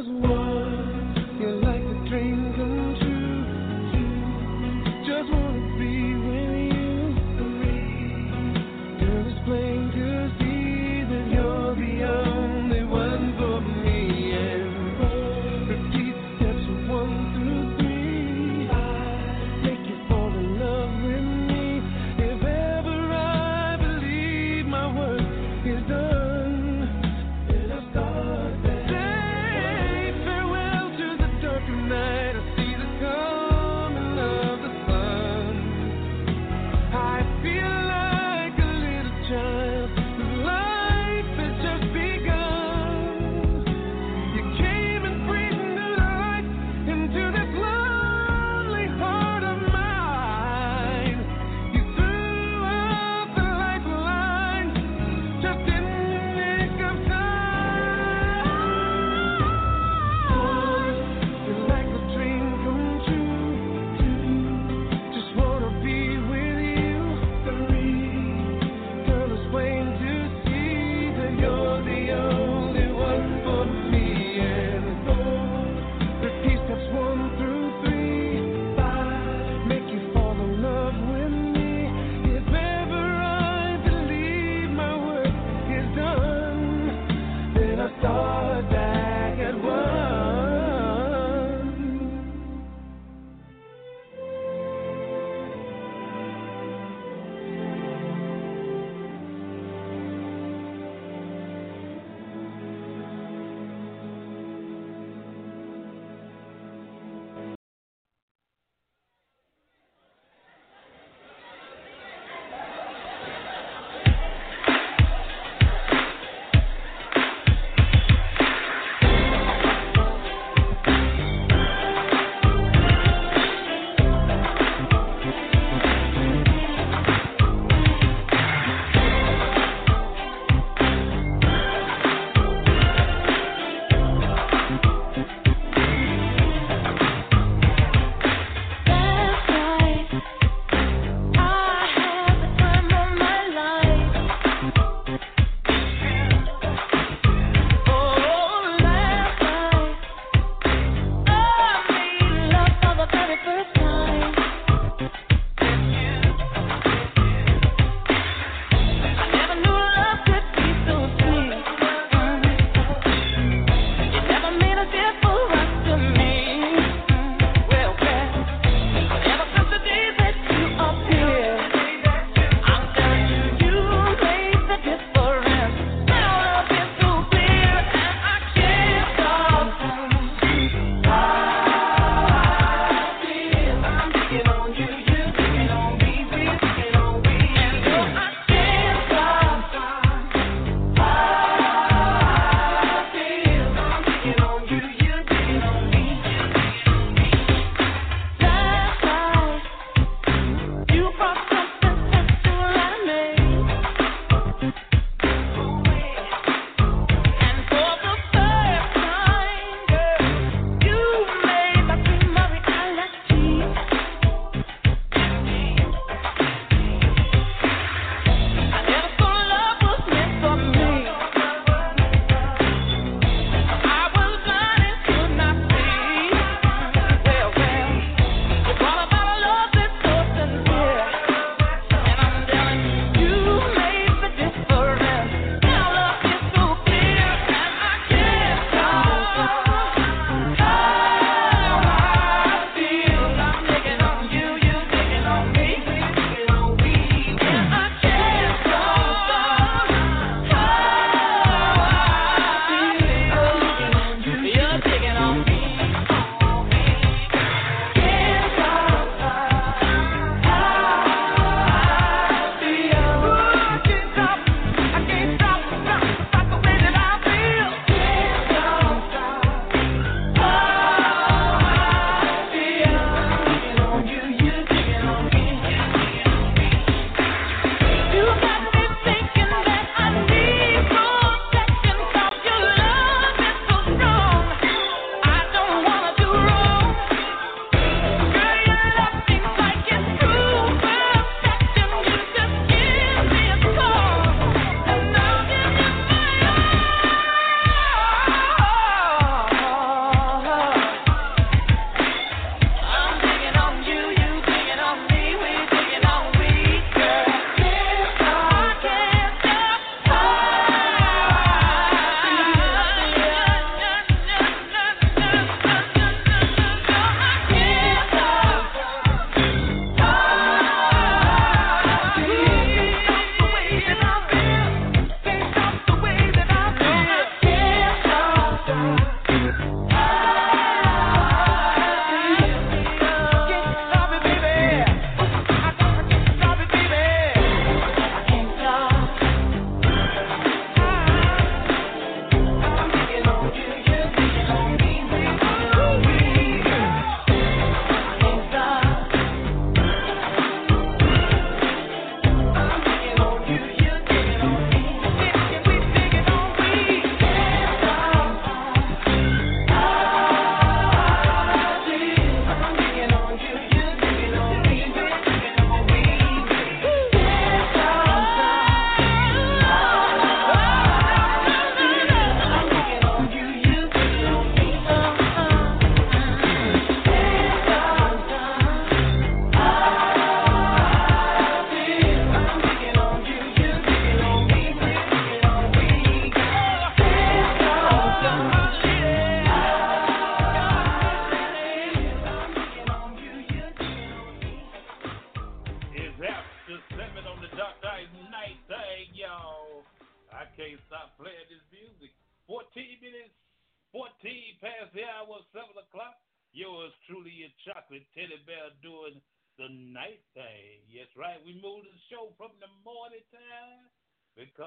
was one.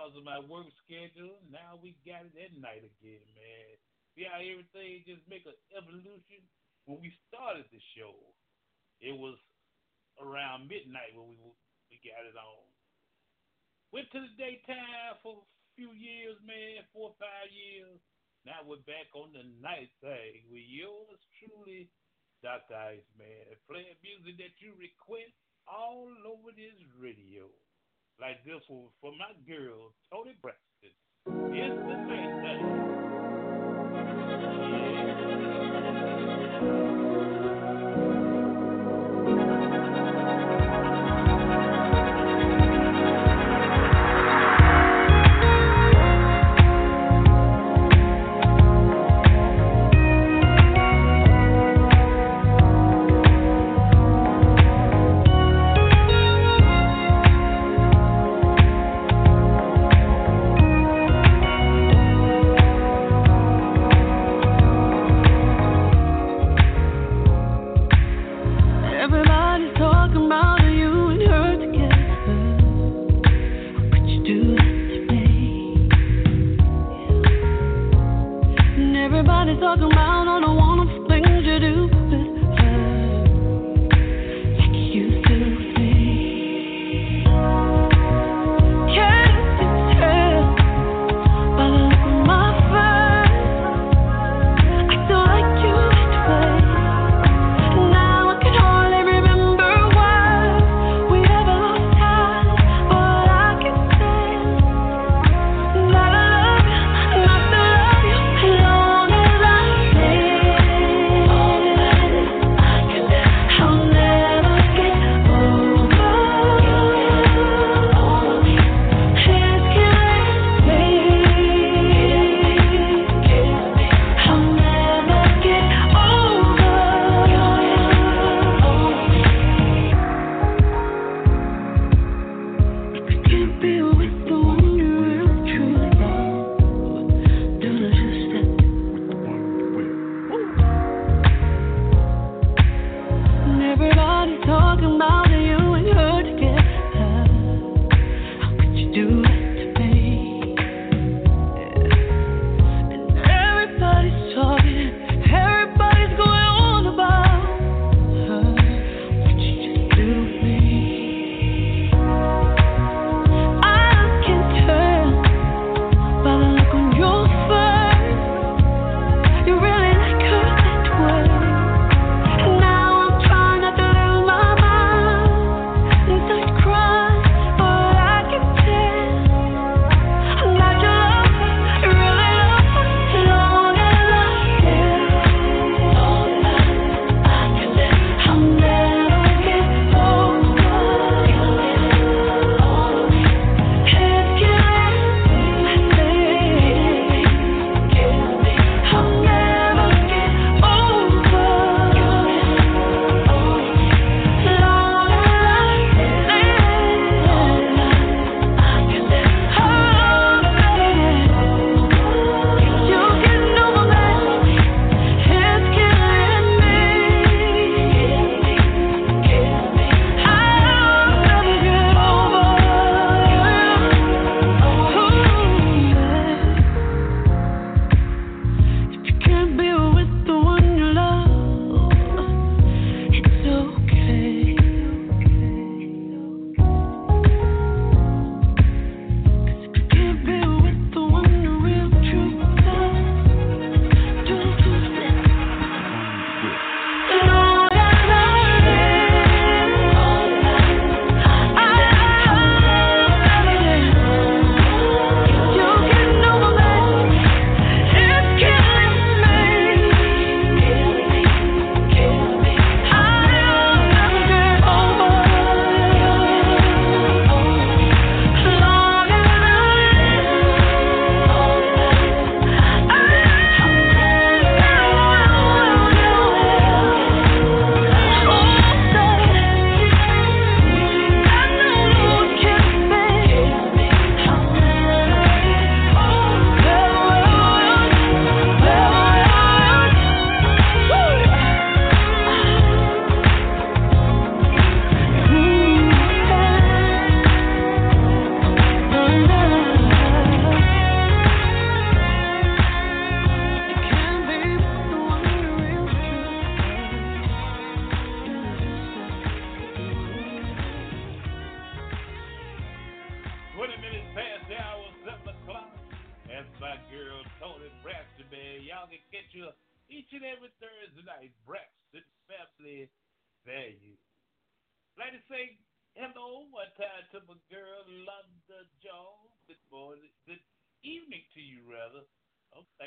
Because of my work schedule. Now we got it at night again, man. See how everything just make an evolution? When we started the show, it was around midnight when we we got it on. Went to the daytime for a few years, man, four or five years. Now we're back on the night thing with yours truly, Dr. Iceman, playing music that you request all over this radio. Like this one for my girl, Toni Braxton. It's the night thing.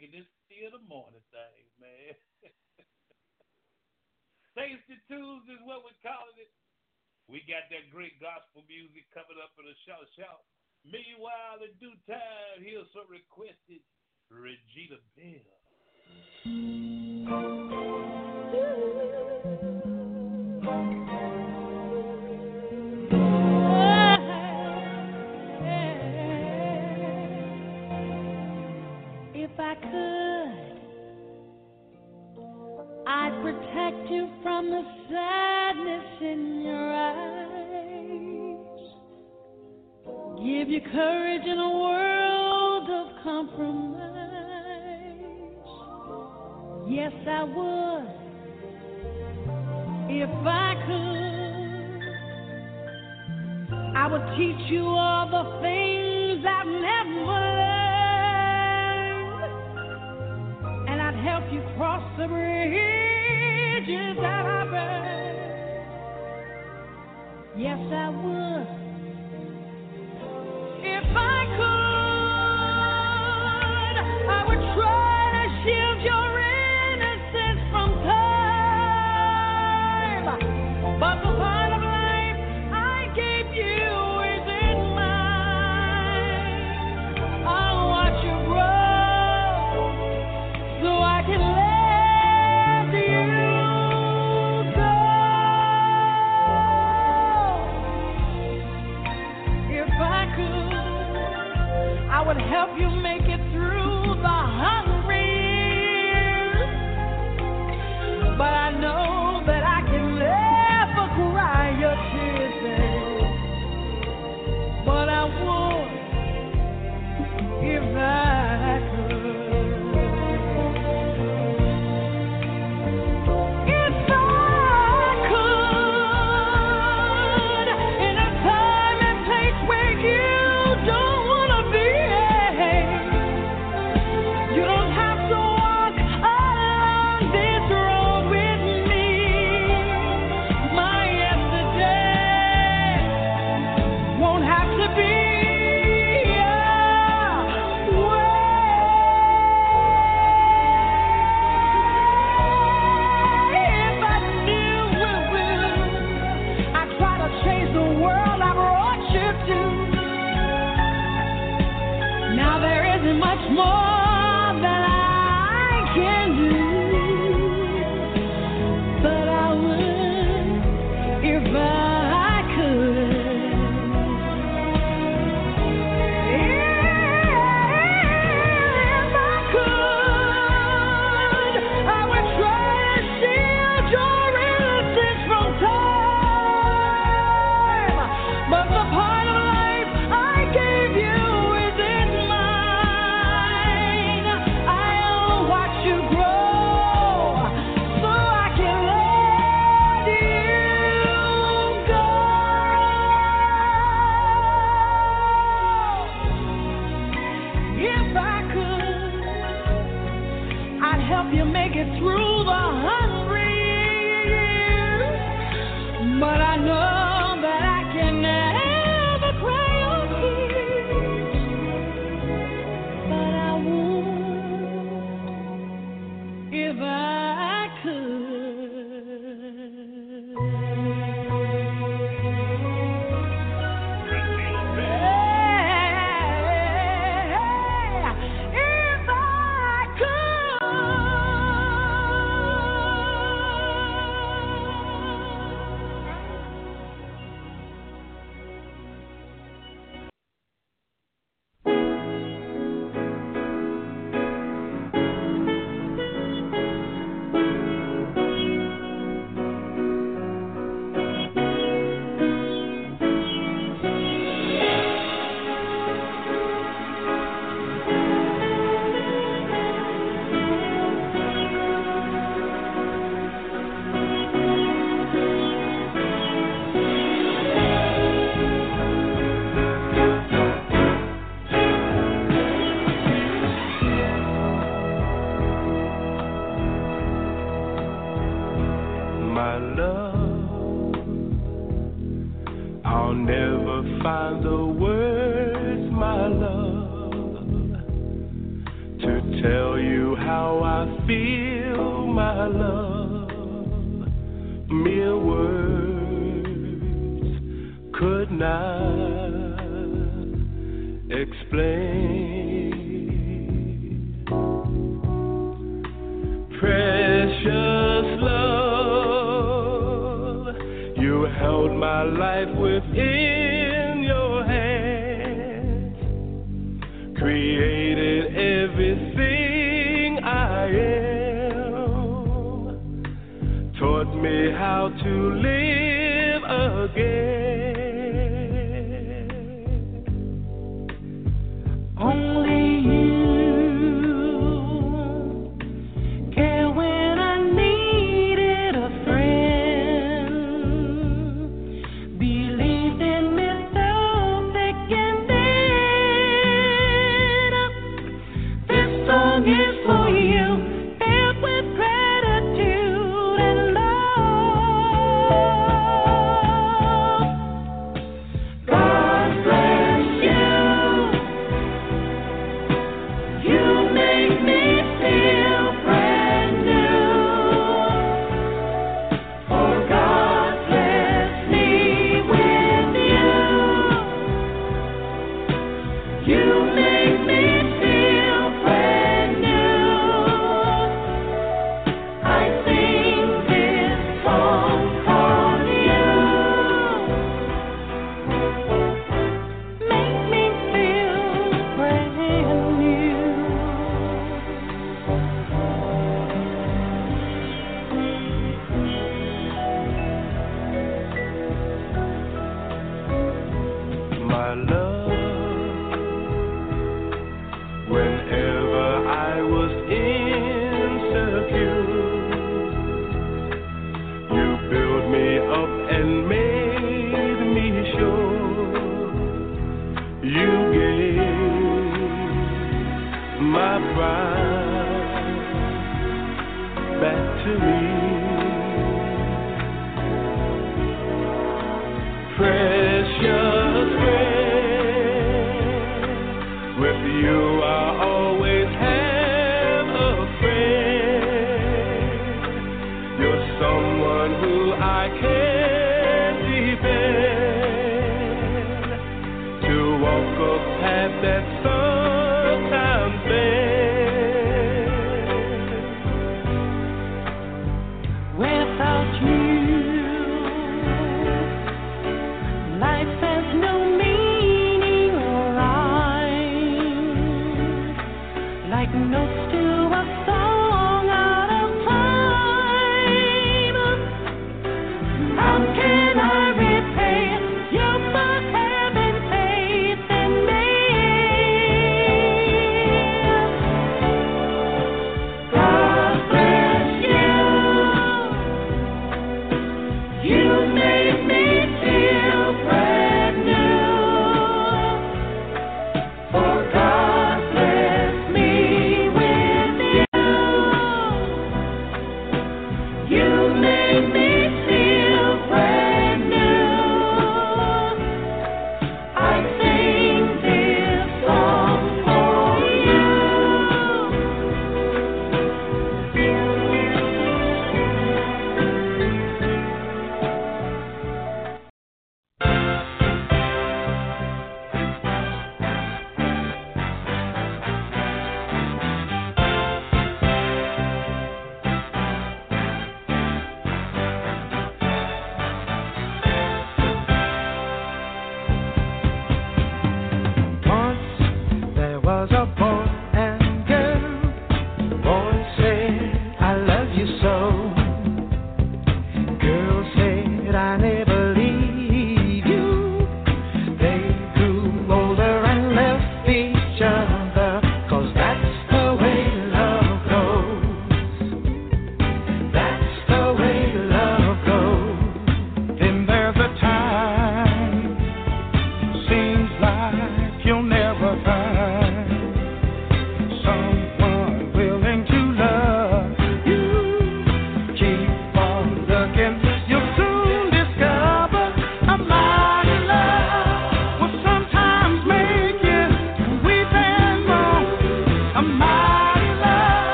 making this still the morning thing, man. Tasty Tuesday is what we're calling it. We got that great gospel music coming up in a shout shout. Meanwhile, in due time, here's some requested Regina Belle. from the sadness in your eyes. Give you courage in a world of compromise. Yes, I would if I could. I would teach you all the things I've never learned, and I'd help you cross the bridge. Yes, I would.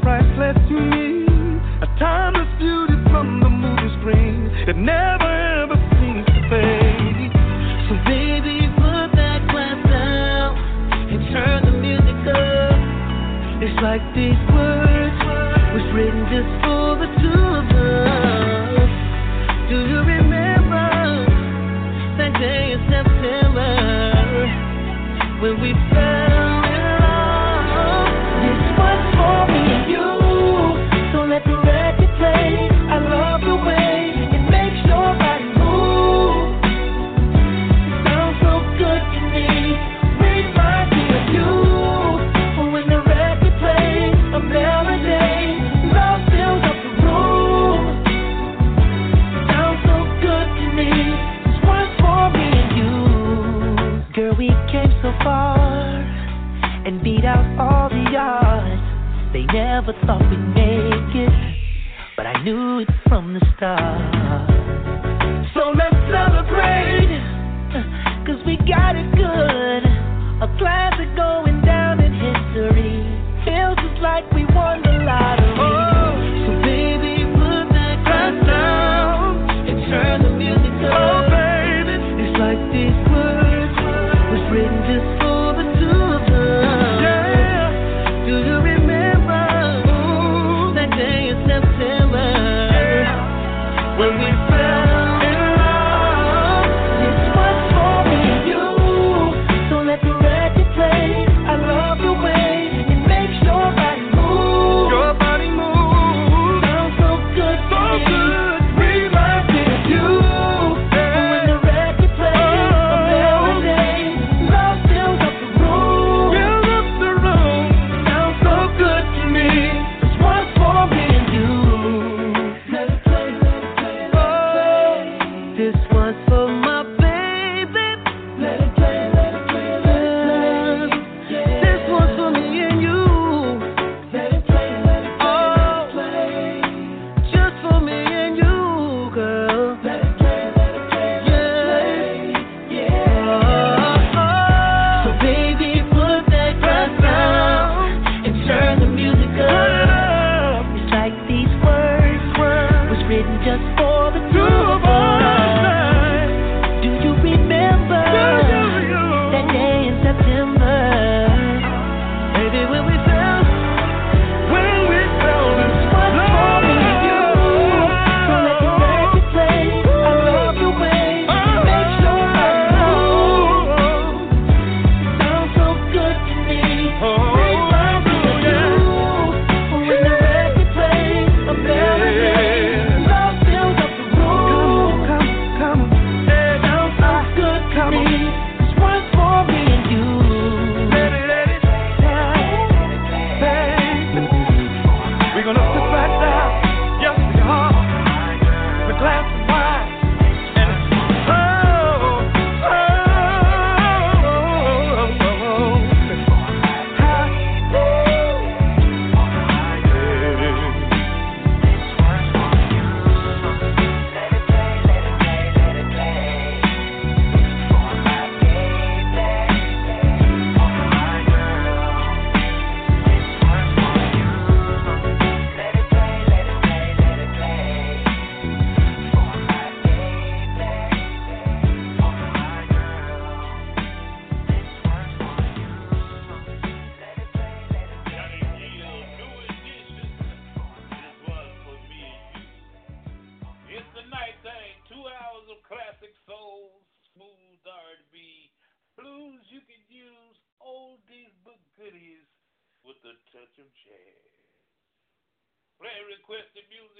priceless to me. A timeless beauty from the movie screen that never requested music.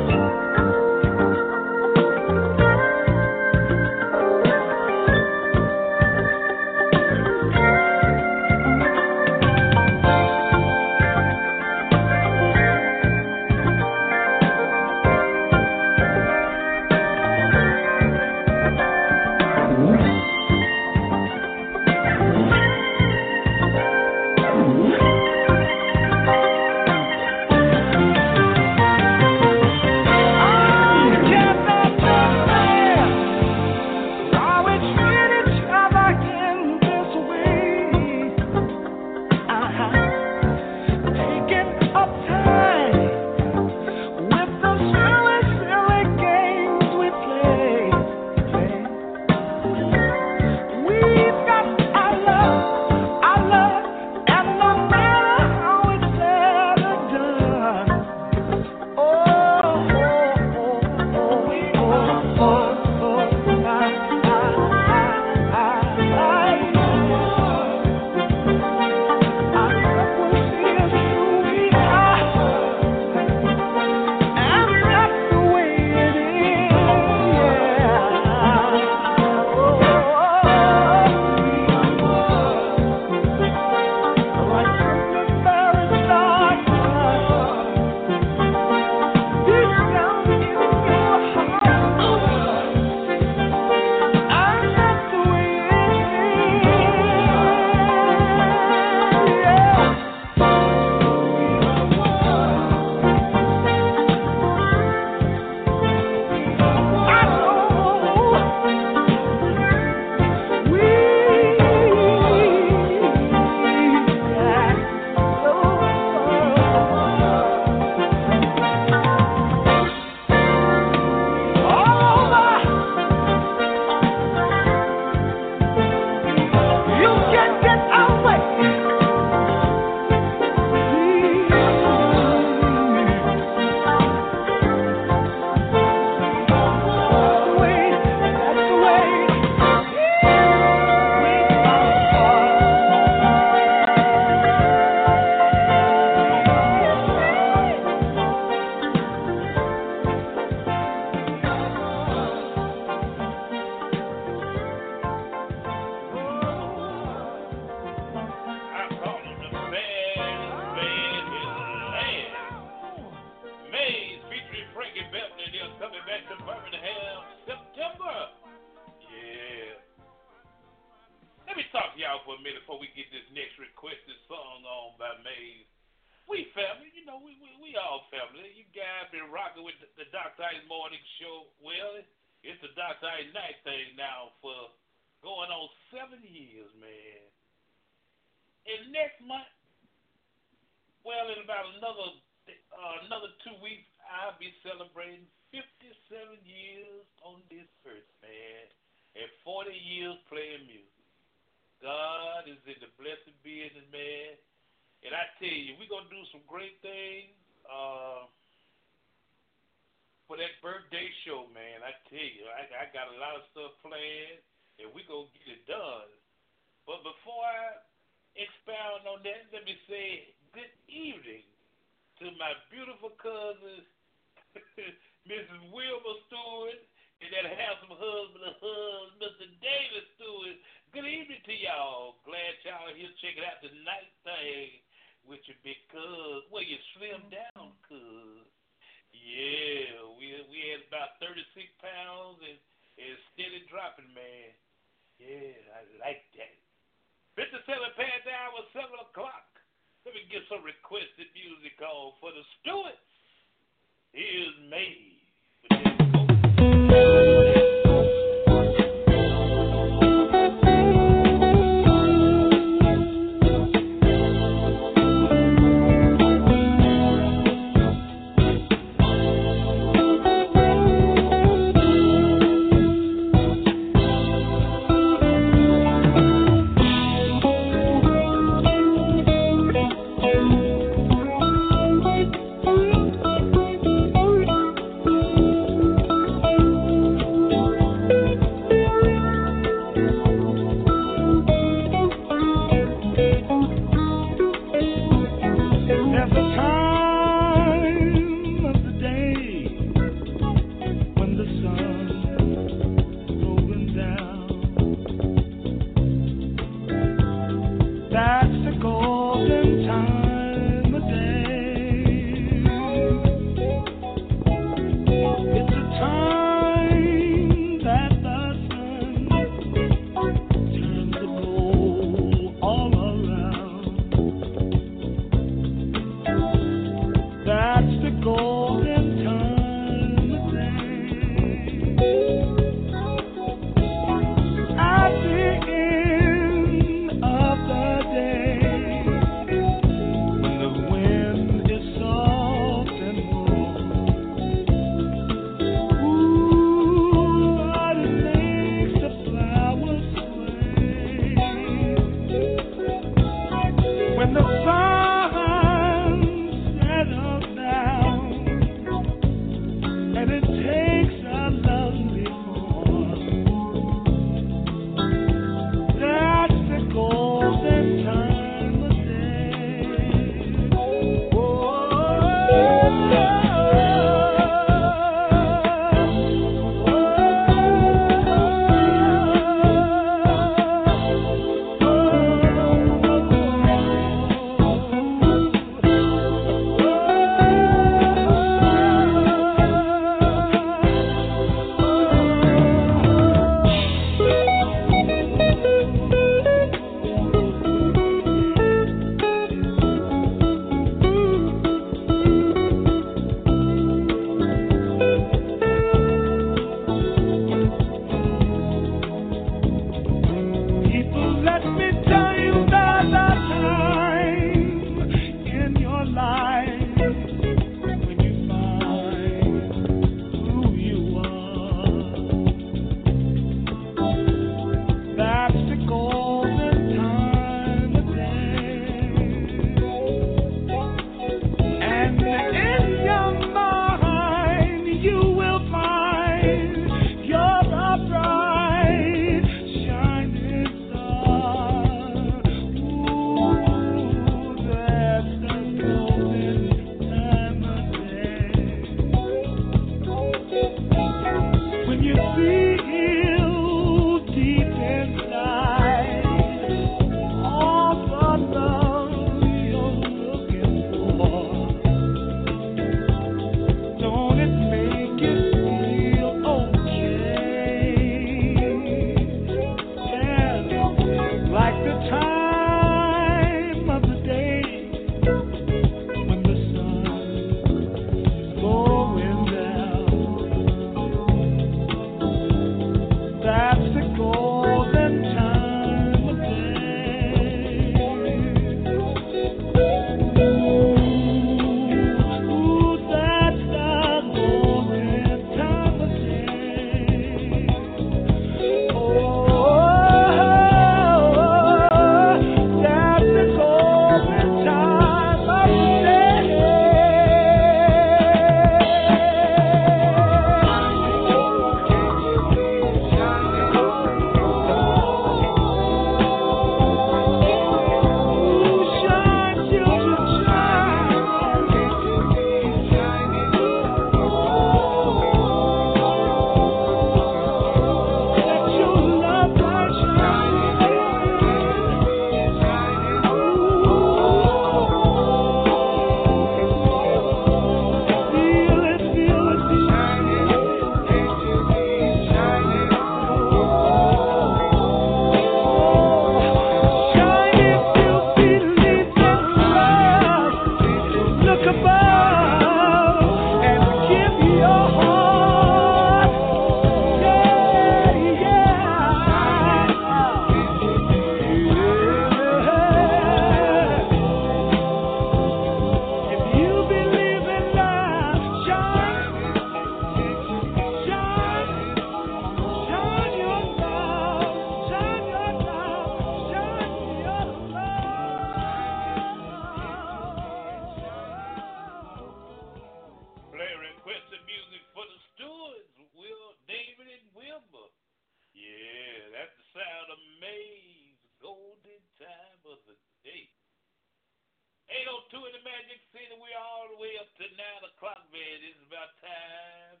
two in the Magic City. We're all the way up to 9 o'clock, man. It's about time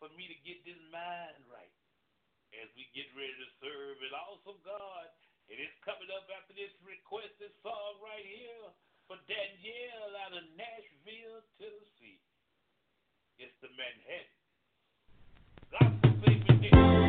for me to get this mind right as we get ready to serve an awesome God. And it's coming up after this requested song right here for Danielle out of Nashville, Tennessee. It's the Manhattan. Gospel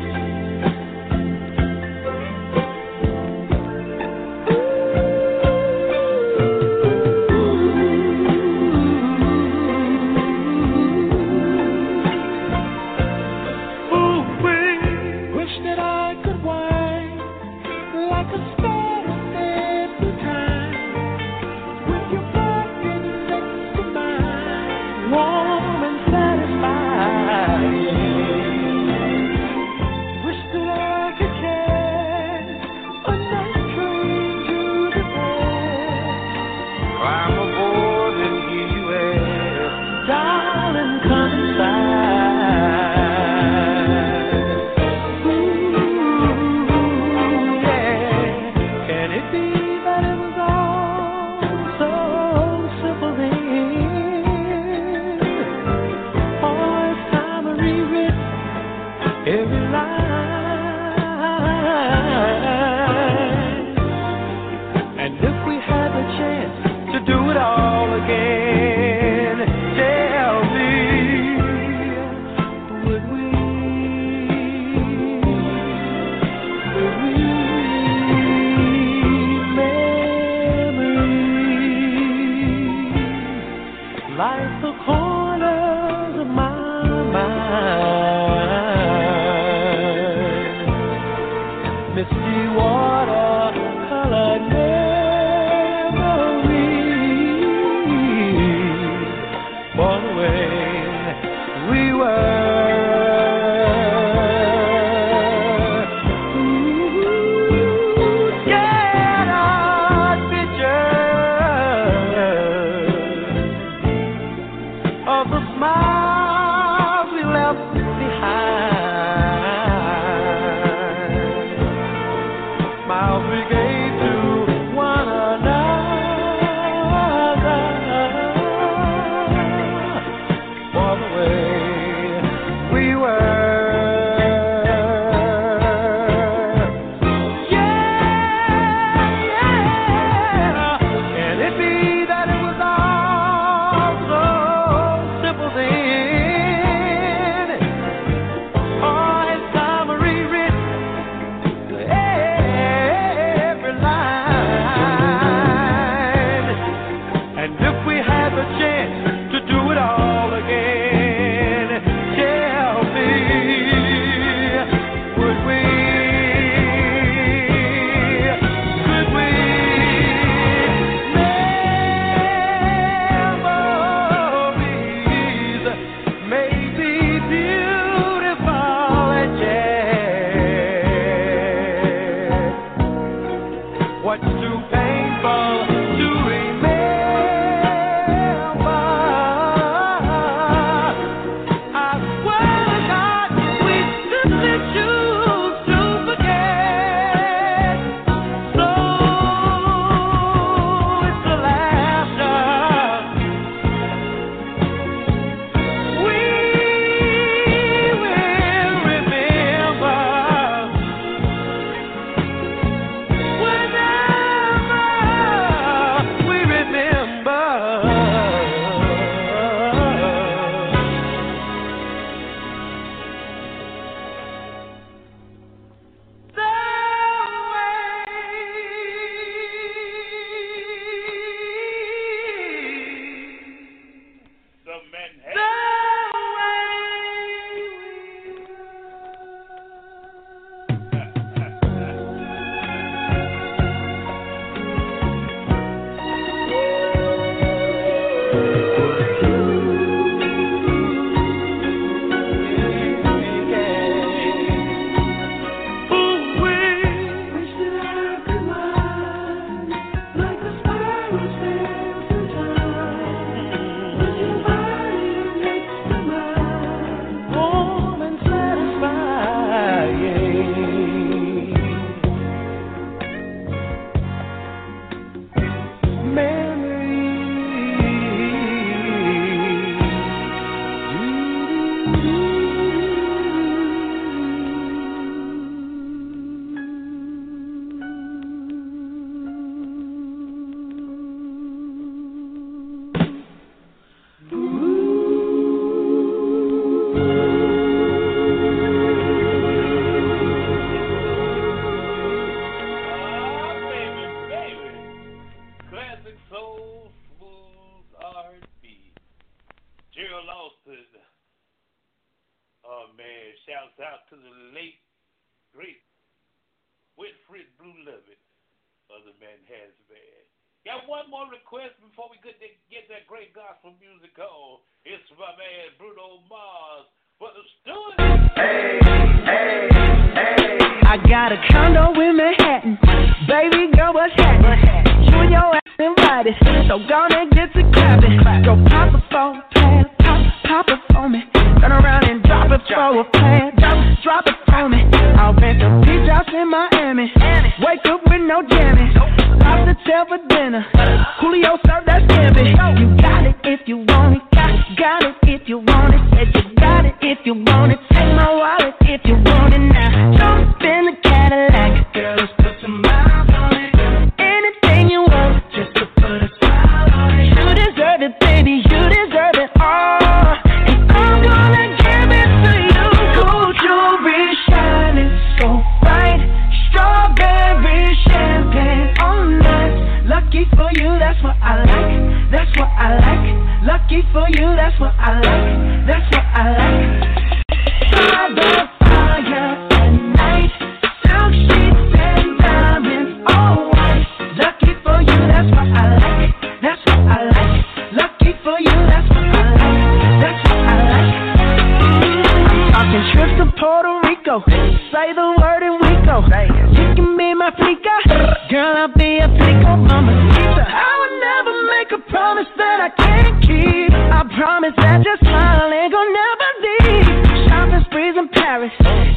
Smiling gon' never leave. Shopping sprees in Paris.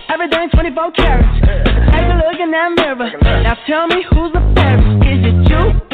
Everything 24 carats. Take a look in that mirror. Now tell me who's the fairest. Is it you?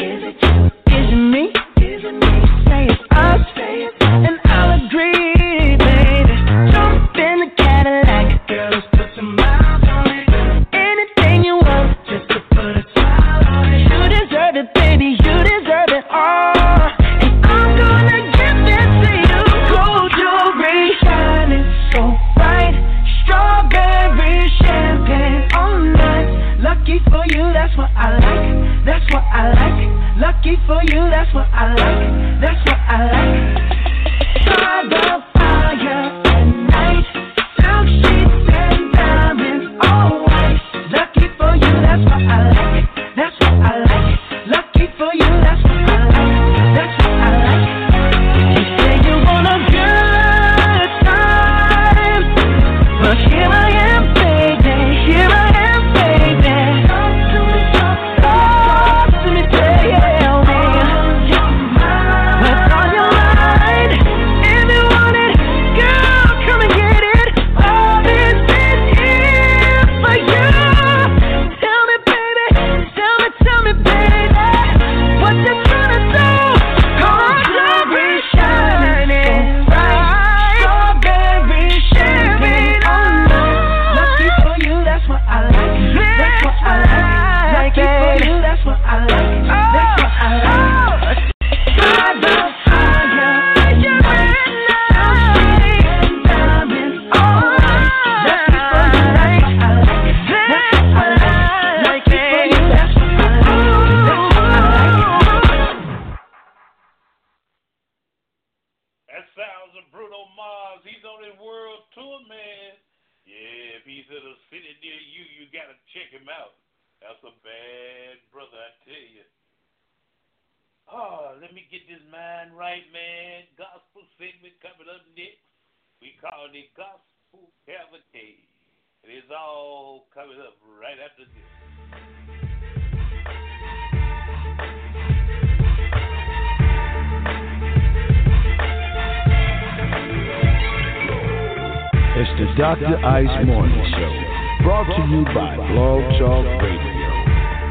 Dr. Ice Morning Show, brought to you by Blog Talk Radio.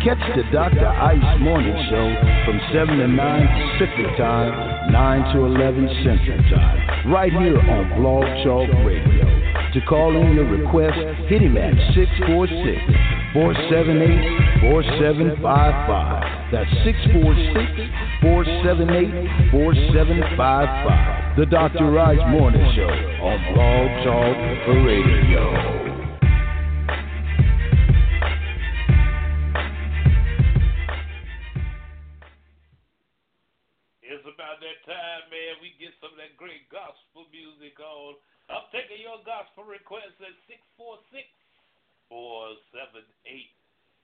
Catch the Dr. Ice Morning Show from 7 to 9 Pacific Time, 9 to 11 Central Time, right here on Blog Talk Radio. To call in your request, hit him at 646 478 4755. That's 646 478 4755. The Dr. Ice Morning Show on Blog Talk Radio. It's about that time, man. We get some of that great gospel music on. I'm taking your gospel requests at 646 478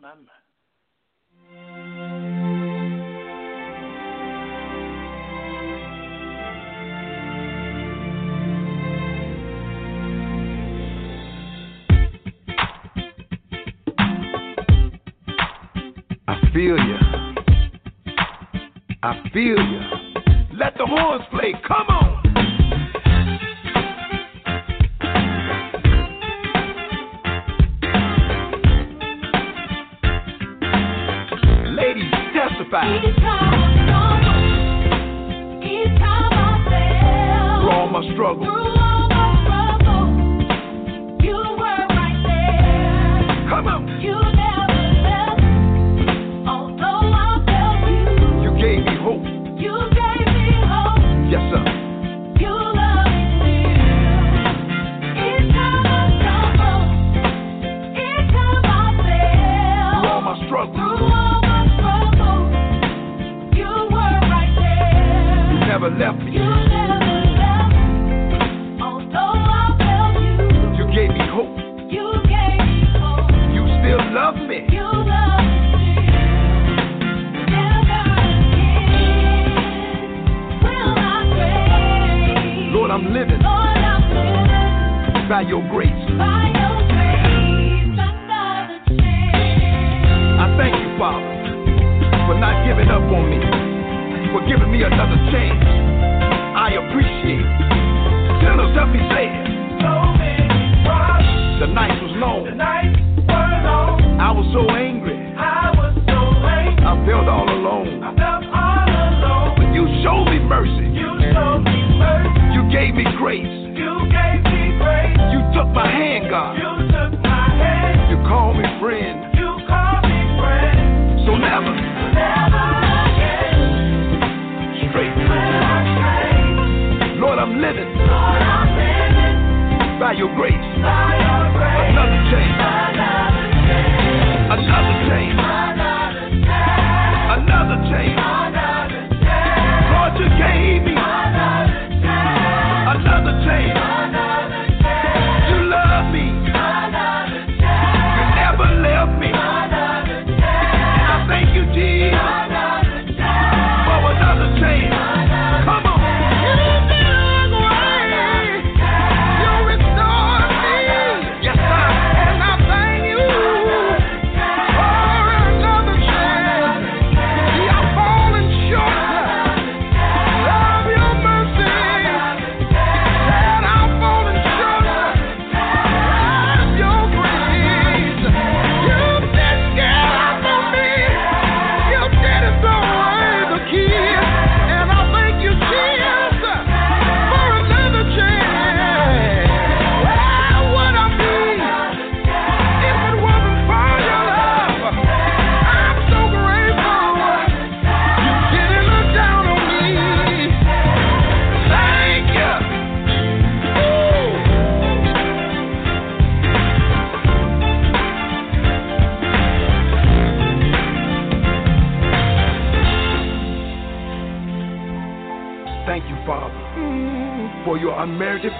my, my, my. I feel you. I feel you. Let the horns play. Come on.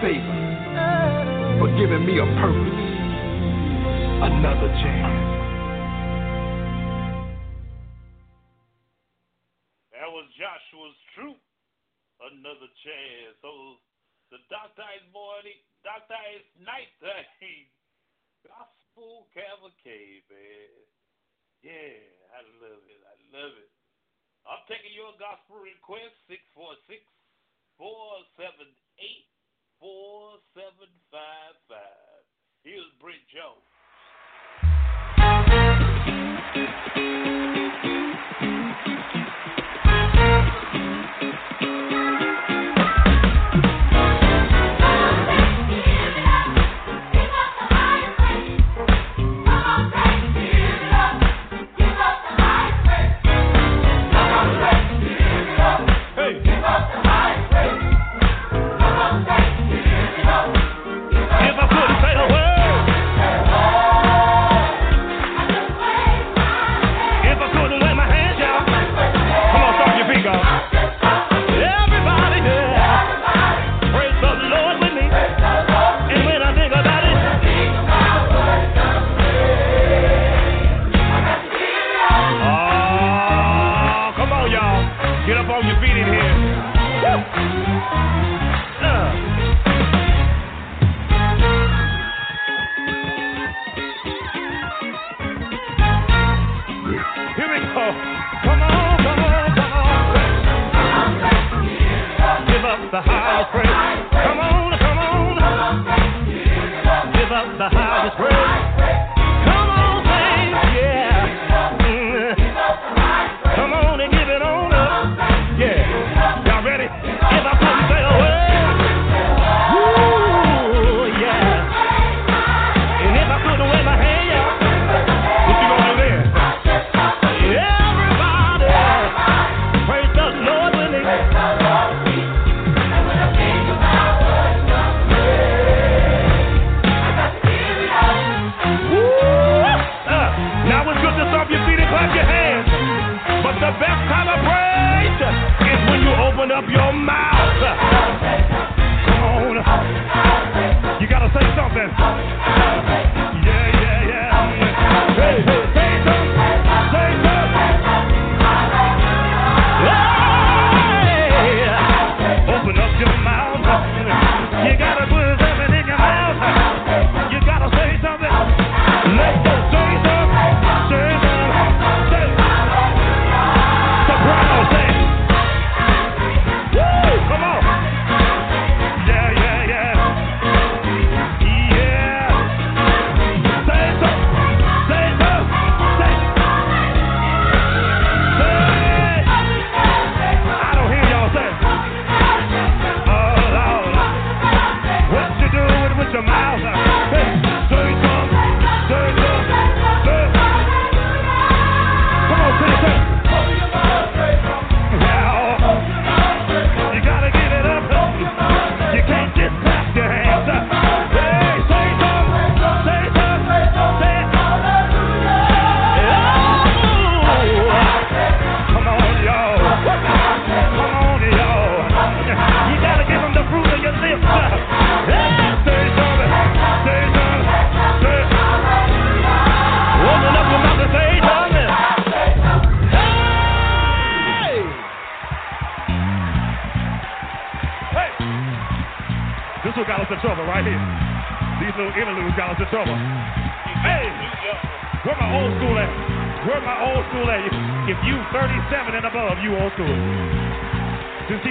Favor,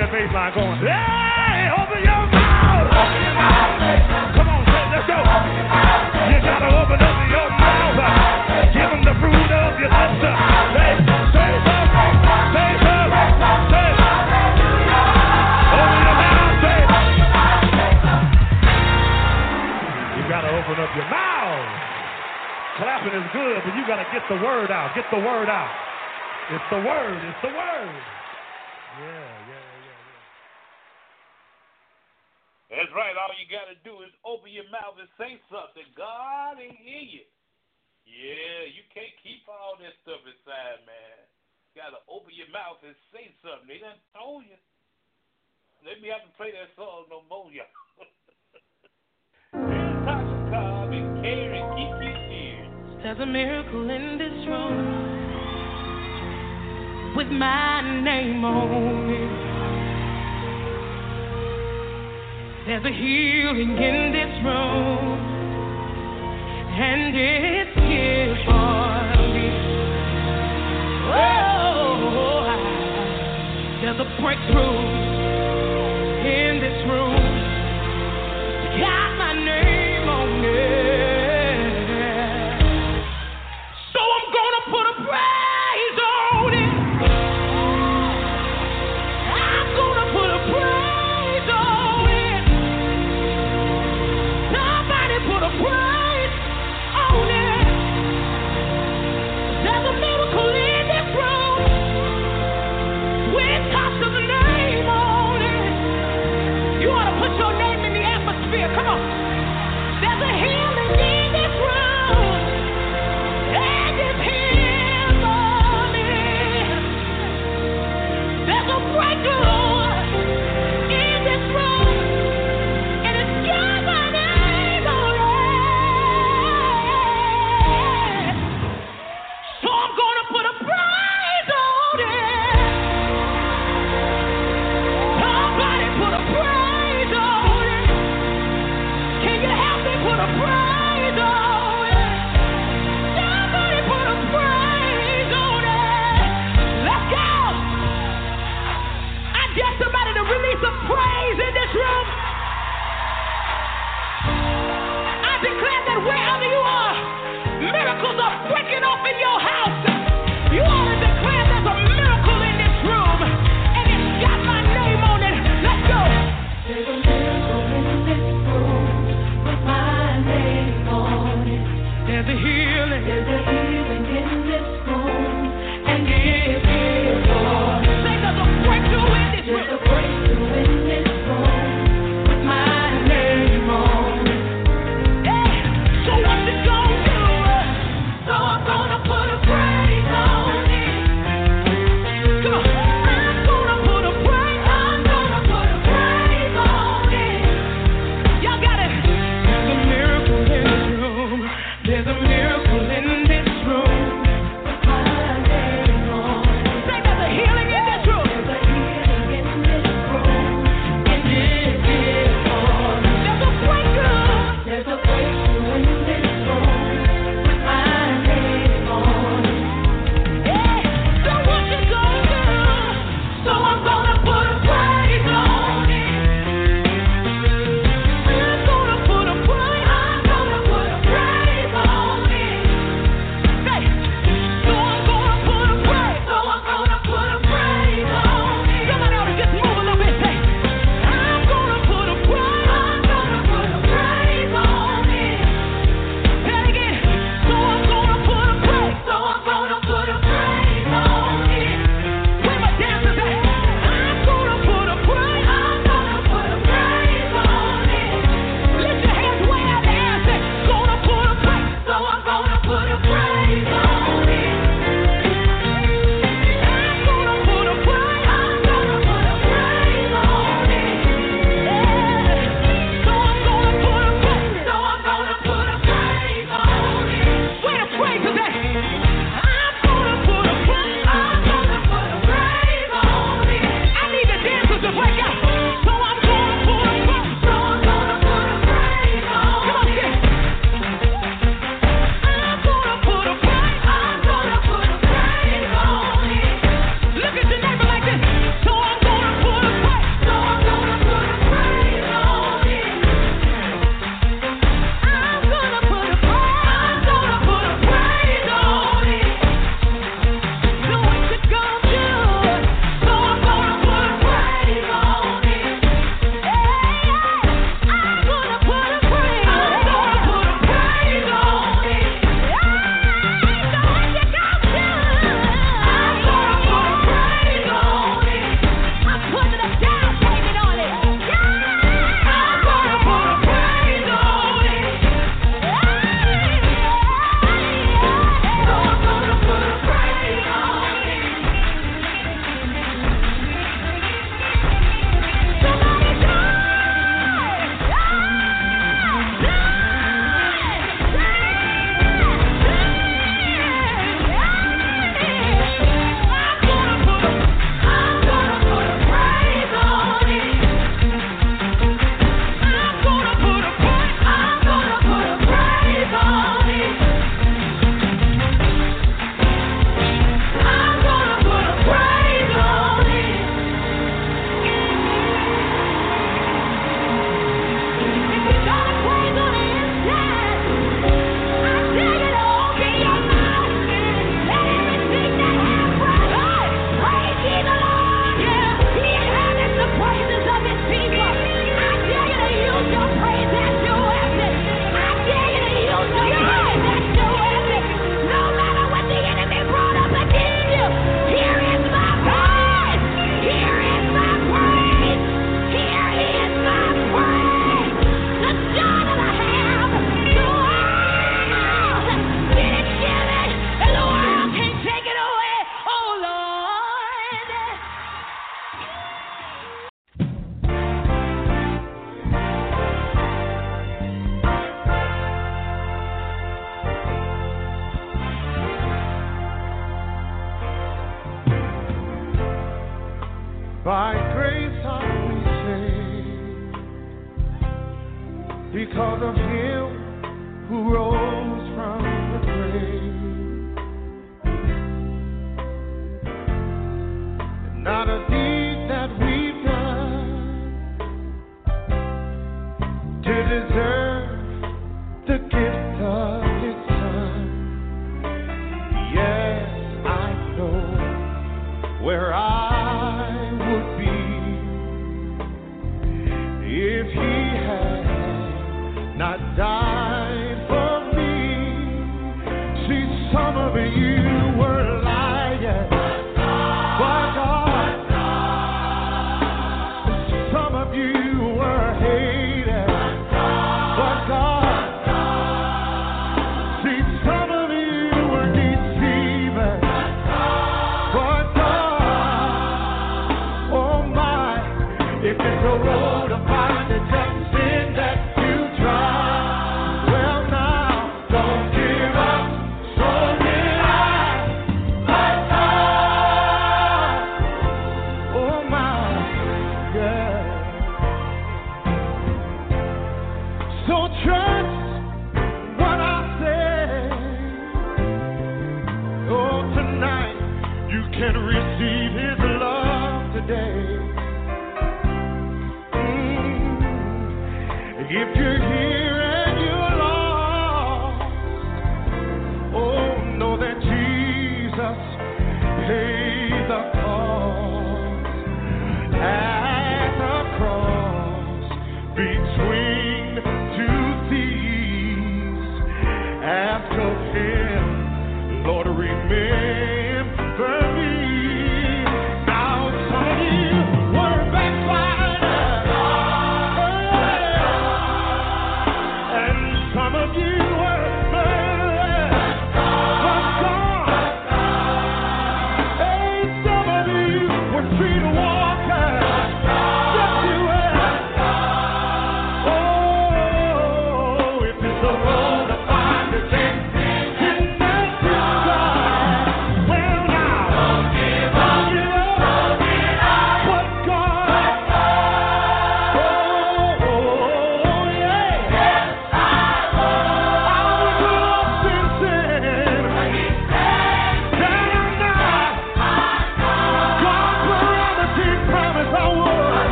that bass line going. Hey, open your mouth. Open your mouth. Come on, let's go. You gotta open up your mouth. Give them the fruit of your lips. Say, say. Say. Say You gotta open up your mouth. Clapping is good, but you gotta get the word out. Get the word out. It's the word. It's the word. Yeah, yeah, yeah, yeah. That's right. All you got to do is open your mouth and say something. God ain't hear you. Yeah, you can't keep all that stuff inside, man. You got to open your mouth and say something. They done told you. Let me have to play that song no more, y'all. There's a miracle in this room with my name on it. There's a healing in this room, and it's here for me. Oh, there's a breakthrough in this room. Got my name on it.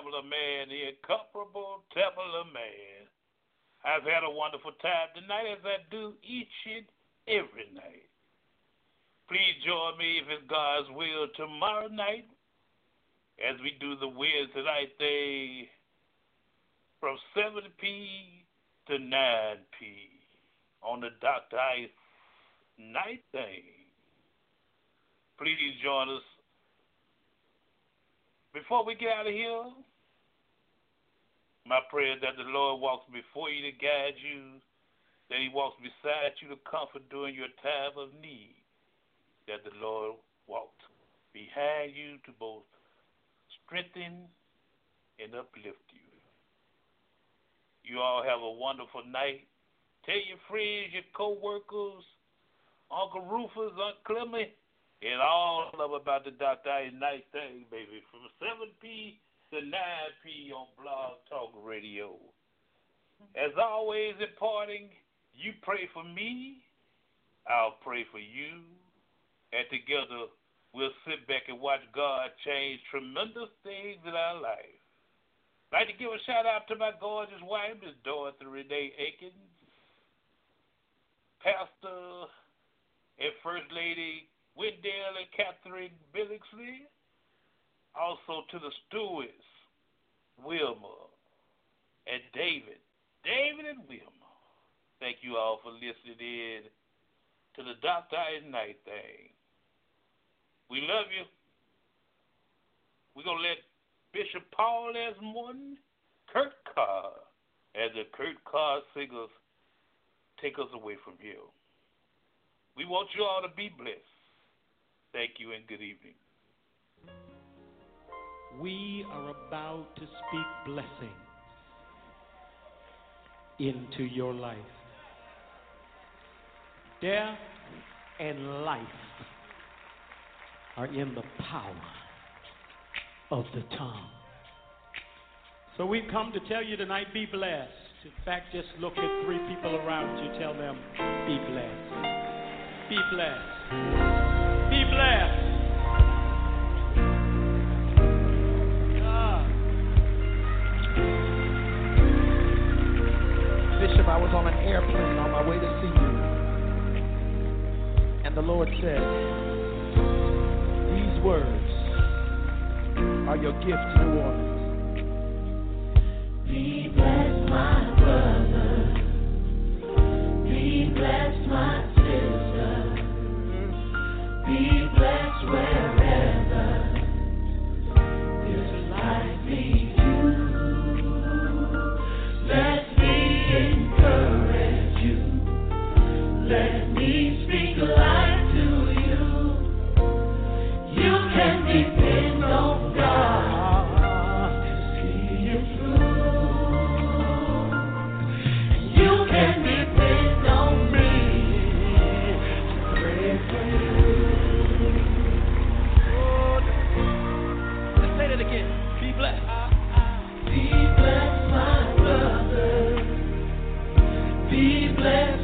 Tabitha Man, the incomparable Tabitha Man. I've had a wonderful time tonight, as I do each and every night. Please join me, if it's God's will, tomorrow night as we do the Wednesday night thing from 7 p. to 9 p. on the Dr. Ice night thing. Please join us. Before we get out of here, my prayer is that the Lord walks before you to guide you, that He walks beside you to comfort during your time of need, that the Lord walks behind you to both strengthen and uplift you. You all have a wonderful night. Tell your friends, your co workers, Uncle Rufus, Uncle Clement, and all of about the Dr. Ice night thing, baby. From 7 p to 9 p on Blog Talk Radio. As always, in parting, you pray for me, I'll pray for you, and together we'll sit back and watch God change tremendous things in our life. I'd like to give a shout out to my gorgeous wife, Miss Dorothy Renee Akins, Pastor and First Lady Wendell and Catherine Billingsley, also to the stewards, Wilma and David. David and Wilma. Thank you all for listening in to the Dr. Ice Night thing. We love you. We're going to let Bishop Paul S. Morton, Kurt Carr, as the Kurt Carr singers take us away from here. We want you all to be blessed. Thank you and good evening. We are about to speak blessing into your life. Death and life are in the power of the tongue. So we've come to tell you tonight be blessed. In fact, just look at three people around you, tell them be blessed. Be blessed. On an airplane on my way to see you. And the Lord said, These words are your gift to New Orleans. Be blessed, my brother. Be blessed, my sister. Mm-hmm. Be blessed wherever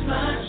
my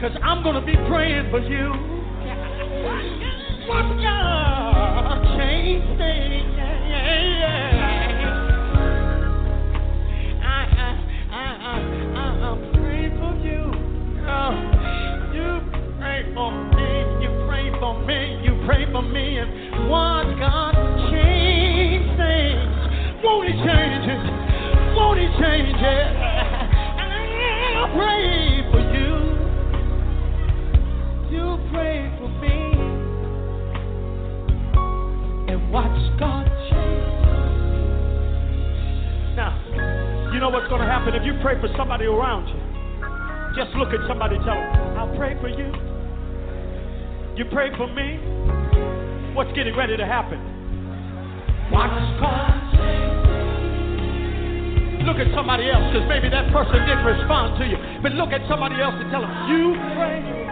Cause I'm gonna be praying for you. What God changed things. Pray for me and God change things. Won't He change it? Won't He change it? I'm praying. happen if you pray for somebody around you. Just look at somebody tell them, I'll pray for you. You pray for me. What's getting ready to happen? Watch God. Look at somebody else because maybe that person didn't respond to you. But look at somebody else and tell them, You pray.